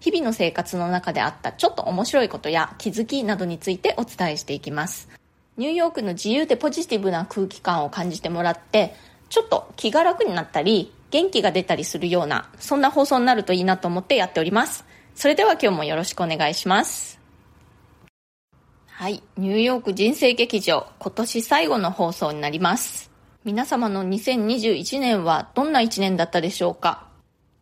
日々の生活の中であったちょっと面白いことや気づきなどについてお伝えしていきます。ニューヨークの自由でポジティブな空気感を感じてもらってちょっと気が楽になったり元気が出たりするようなそんな放送になるといいなと思ってやっております。それでは今日もよろしくお願いします。はい。ニューヨーク人生劇場今年最後の放送になります。皆様の2021年はどんな1年だったでしょうか？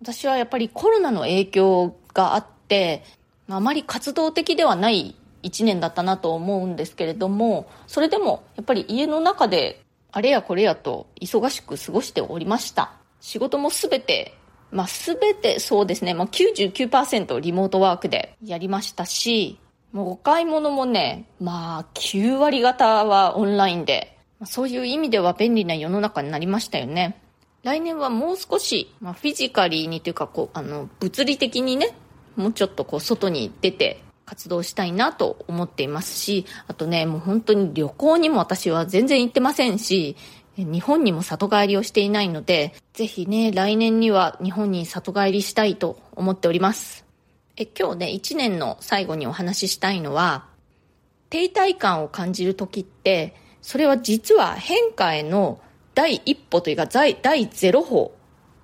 私はやっぱりコロナの影響があって、あまり活動的ではない1年だったなと思うんですけれども、それでもやっぱり家の中であれやこれやと忙しく過ごしておりました。仕事もすべて、まあすべてそうですね、まあ99%リモートワークでやりましたし、もうお買い物もね、まあ9割方はオンラインで、そういう意味では便利な世の中になりましたよね。来年はもう少し、まあ、フィジカリーにというかこうあの物理的にねもうちょっとこう外に出て活動したいなと思っていますしあとねもう本当に旅行にも私は全然行ってませんし日本にも里帰りをしていないのでぜひね来年には日本に里帰りしたいと思っておりますえ今日ね1年の最後にお話ししたいのは停滞感を感じる時ってそれは実は変化への第一歩というか第ゼロ歩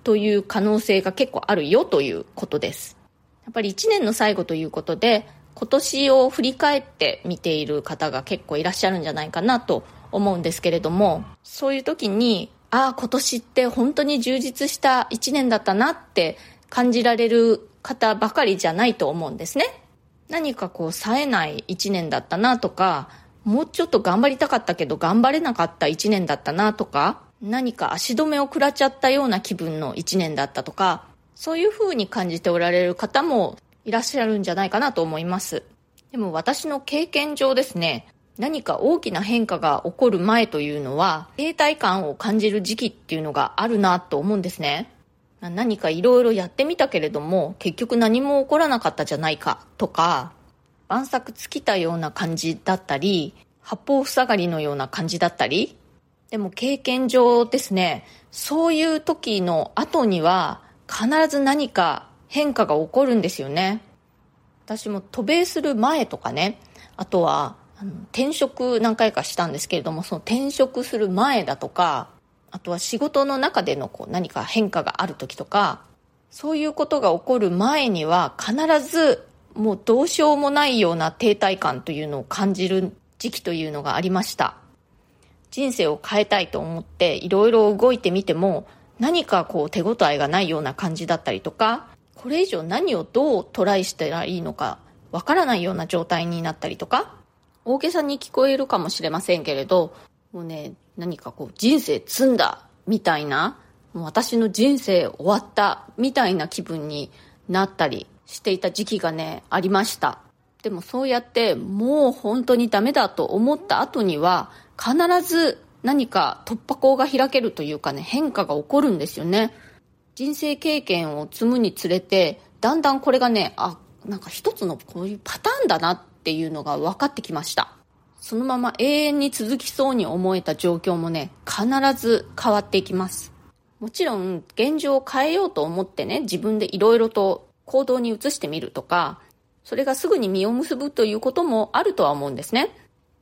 という可能性が結構あるよということです。やっぱり1年の最後ということで今年を振り返って見ている方が結構いらっしゃるんじゃないかなと思うんですけれどもそういう時にああ今年って本当に充実した1年だったなって感じられる方ばかりじゃないと思うんですね。何かこう冴えない1年だったなとかもうちょっと頑張りたかったけど頑張れなかった1年だったなとか何か足止めを食らっちゃったような気分の1年だったとか、そういう風に感じておられる方もいらっしゃるんじゃないかなと思います。でも私の経験上ですね、何か大きな変化が起こる前というのは、停滞感を感じる時期っていうのがあるなと思うんですね。何かいろいろやってみたけれども、結局何も起こらなかったじゃないかとか、晩作尽きたような感じだったり、八方塞がりのような感じだったり、でも経験上ですね、そういう時の後には必ず何か変化が起こるんですよね。私も渡米する前とかね、あとはあの転職何回かしたんですけれども、その転職する前だとか、あとは仕事の中でのこう何か変化がある時とか、そういうことが起こる前には必ずもうどうしようもないような停滞感というのを感じる時期というのがありました。人生を変えたいと思っていろいろ動いてみても何かこう手応えがないような感じだったりとかこれ以上何をどうトライしたらいいのかわからないような状態になったりとか大げさに聞こえるかもしれませんけれどもうね何かこう人生積んだみたいなもう私の人生終わったみたいな気分になったりしていた時期がねありました。でもそうやってもう本当にダメだと思った後には必ず何か突破口が開けるというかね、変化が起こるんですよね。人生経験を積むにつれて、だんだんこれがね、あ、なんか一つのこういうパターンだなっていうのが分かってきました。そのまま永遠に続きそうに思えた状況もね、必ず変わっていきます。もちろん、現状を変えようと思ってね、自分でいろいろと行動に移してみるとか、それがすぐに実を結ぶということもあるとは思うんですね。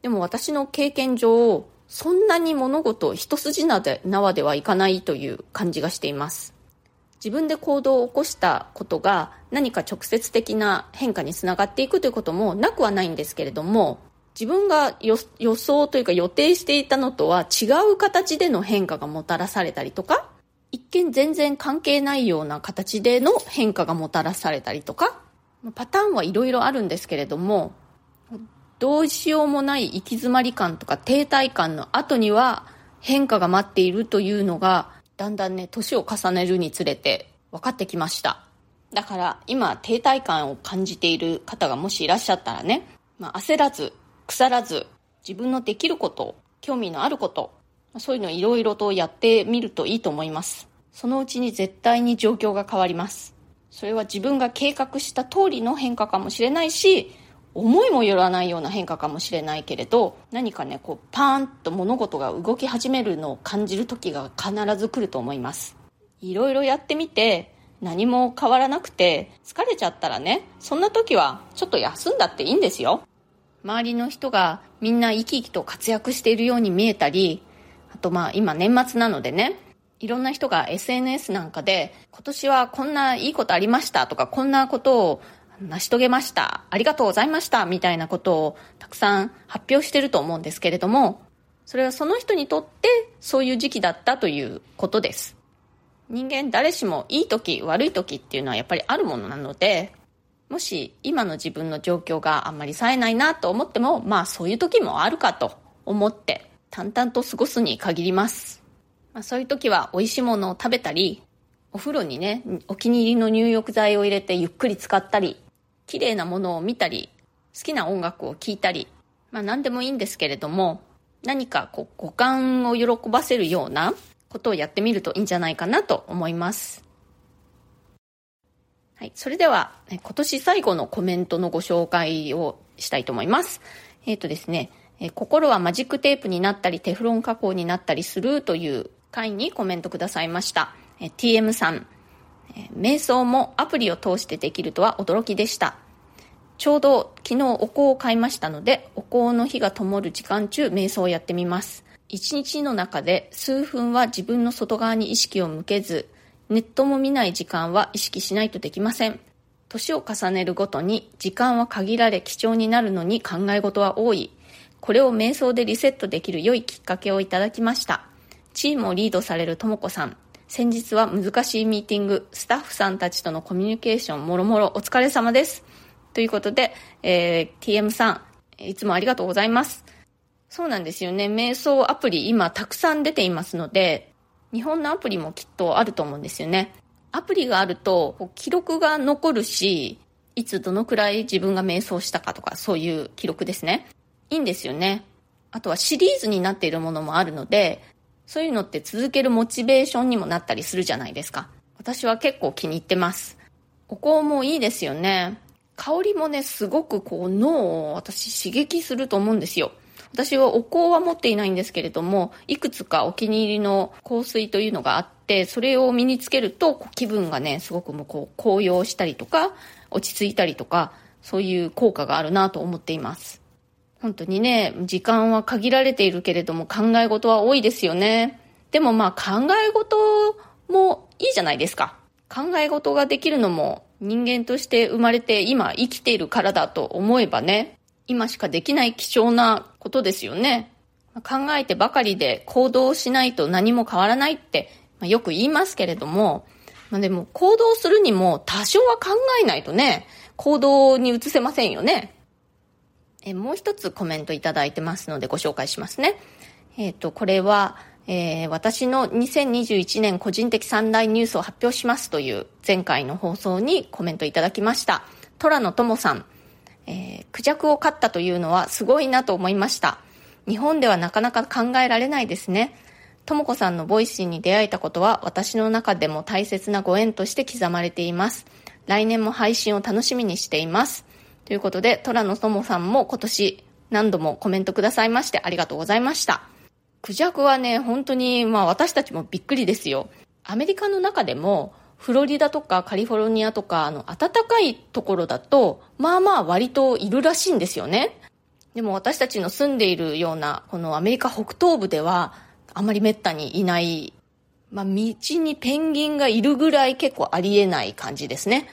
でも私の経験上、そんなに物事一筋縄ではいかないという感じがしています。自分で行動を起こしたことが何か直接的な変化につながっていくということもなくはないんですけれども、自分が予想というか予定していたのとは違う形での変化がもたらされたりとか、一見全然関係ないような形での変化がもたらされたりとか、パターンはいろいろあるんですけれども、どうしようもない行き詰まり感とか停滞感の後には変化が待っているというのがだんだんね年を重ねるにつれて分かってきましただから今停滞感を感じている方がもしいらっしゃったらね、まあ、焦らず、腐らず、自分のできること、興味のあること、そういうのいろいろとやってみるといいと思います。そのうちに絶対に状況が変わります。それは自分が計画した通りの変化かもしれないし、思いもよらないような変化かもしれないけれど何かねこうパーンと物事が動き始めるのを感じる時が必ず来ると思います。いろいろやってみて何も変わらなくて疲れちゃったらねそんな時はちょっと休んだっていいんですよ。周りの人がみんな生き生きと活躍しているように見えたりあとまあ今年末なのでねいろんな人が SNS なんかで今年はこんないいことありましたとかこんなことを成し遂げました。ありがとうございました。みたいなことをたくさん発表してると思うんですけれども、それはその人にとってそういう時期だったということです。人間誰しもいい時、悪い時っていうのはやっぱりあるものなので、もし今の自分の状況があんまり冴えないなと思っても、まあそういう時もあるかと思って淡々と過ごすに限ります。まあ、そういう時は美味しいものを食べたり、お風呂にね、お気に入りの入浴剤を入れてゆっくり使ったり、綺麗なものを見たり、好きな音楽を聴いたり、まあ何でもいいんですけれども、何かこう五感を喜ばせるようなことをやってみるといいんじゃないかなと思います。はい。それでは、今年最後のコメントのご紹介をしたいと思います。えっ、ー、とですね、え心はマジックテープになったり、テフロン加工になったりするという回にコメントくださいました。え TM さん、え瞑想もアプリを通してできるとは驚きでした。ちょうど昨日お香を買いましたので、お香の火が灯る時間中、瞑想をやってみます。一日の中で数分は自分の外側に意識を向けず、ネットも見ない時間は意識しないとできません。年を重ねるごとに時間は限られ貴重になるのに考え事は多い。これを瞑想でリセットできる良いきっかけをいただきました。チームをリードされるとも子さん。先日は難しいミーティング、スタッフさんたちとのコミュニケーション、もろもろお疲れ様です。ということで、えー、TM さん、いつもありがとうございます。そうなんですよね。瞑想アプリ今たくさん出ていますので、日本のアプリもきっとあると思うんですよね。アプリがあると、記録が残るし、いつどのくらい自分が瞑想したかとか、そういう記録ですね。いいんですよね。あとはシリーズになっているものもあるので、そういうのって続けるモチベーションにもなったりするじゃないですか。私は結構気に入ってます。お香もいいですよね。香りもね、すごくこう脳を私刺激すると思うんですよ。私はお香は持っていないんですけれども、いくつかお気に入りの香水というのがあって、それを身につけると気分がね、すごくもうこう高揚したりとか、落ち着いたりとか、そういう効果があるなと思っています。本当にね、時間は限られているけれども考え事は多いですよね。でもまあ考え事もいいじゃないですか。考え事ができるのも人間として生まれて今生きているからだと思えばね、今しかできない貴重なことですよね。考えてばかりで行動しないと何も変わらないって、よく言いますけれども、まあ、でも行動するにも多少は考えないとね、行動に移せませんよね。えもう一つコメントいただいてますのでご紹介しますね。えっ、ー、と、これは、えー、私の2021年個人的三大ニュースを発表しますという前回の放送にコメントいただきました。虎野友さん、えー、クジャクを飼ったというのはすごいなと思いました。日本ではなかなか考えられないですね。とも子さんの Voicy に出会えたことは私の中でも大切なご縁として刻まれています。来年も配信を楽しみにしています。ということで、虎野友さんも今年何度もコメントくださいましてありがとうございました。クジャクはね、本当に、まあ私たちもびっくりですよ。アメリカの中でも、フロリダとかカリフォルニアとか、あの、暖かいところだと、まあまあ割といるらしいんですよね。でも私たちの住んでいるような、このアメリカ北東部では、あまり滅多にいない、まあ道にペンギンがいるぐらい結構ありえない感じですね。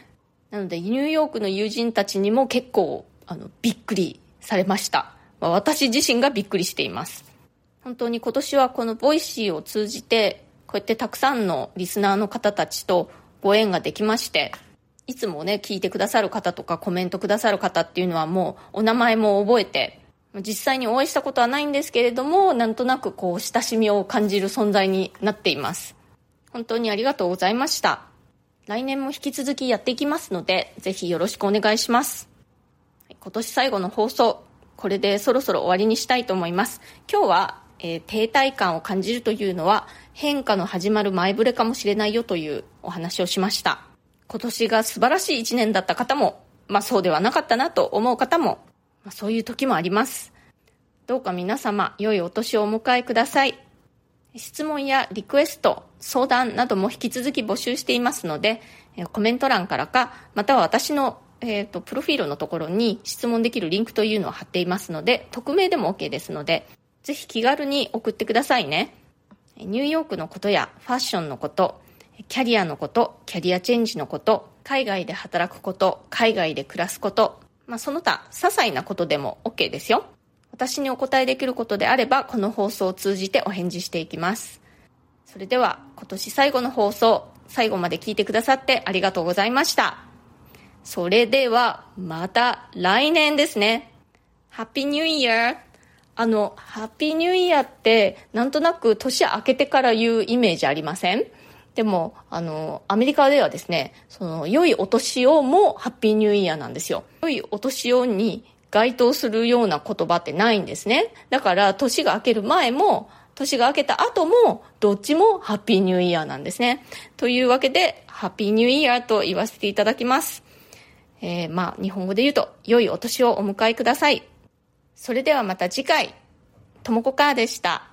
なので、ニューヨークの友人たちにも結構、あの、びっくりされました。まあ、私自身がびっくりしています。本当に今年はこの Voicy を通じて、こうやってたくさんのリスナーの方たちとご縁ができまして、いつもね、聞いてくださる方とかコメントくださる方っていうのはもうお名前も覚えて、実際にお会いしたことはないんですけれども、なんとなくこう親しみを感じる存在になっています。本当にありがとうございました。来年も引き続きやっていきますので、ぜひよろしくお願いします。今年最後の放送、これでそろそろ終わりにしたいと思います。今日は、えー、停滞感を感じるというのは変化の始まる前触れかもしれないよというお話をしました。今年が素晴らしい一年だった方も、まあそうではなかったなと思う方も、まあ、そういう時もあります。どうか皆様、良いお年をお迎えください。質問やリクエスト、相談なども引き続き募集していますので、コメント欄からか、または私の、えーと、プロフィールのところに質問できるリンクというのを貼っていますので、匿名でも OK ですので、ぜひ気軽に送ってくださいね。ニューヨークのことやファッションのこと、キャリアのこと、キャリアチェンジのこと、海外で働くこと、海外で暮らすこと、まあ、その他、些細なことでも OK ですよ。私にお答えできることであれば、この放送を通じてお返事していきます。それでは、今年最後の放送、最後まで聞いてくださってありがとうございました。それでは、また来年ですね。ハッピーニューイヤーあの、ハッピーニューイヤーって、なんとなく年明けてから言うイメージありません？でも、あの、アメリカではですね、その、良いお年をもハッピーニューイヤーなんですよ。良いお年をに該当するような言葉ってないんですね。だから年が明ける前も、年が明けた後も、どっちもハッピーニューイヤーなんですね。というわけで、ハッピーニューイヤーと言わせていただきます。えー、まあ、日本語で言うと、良いお年をお迎えください。それではまた次回、ともこかーでした。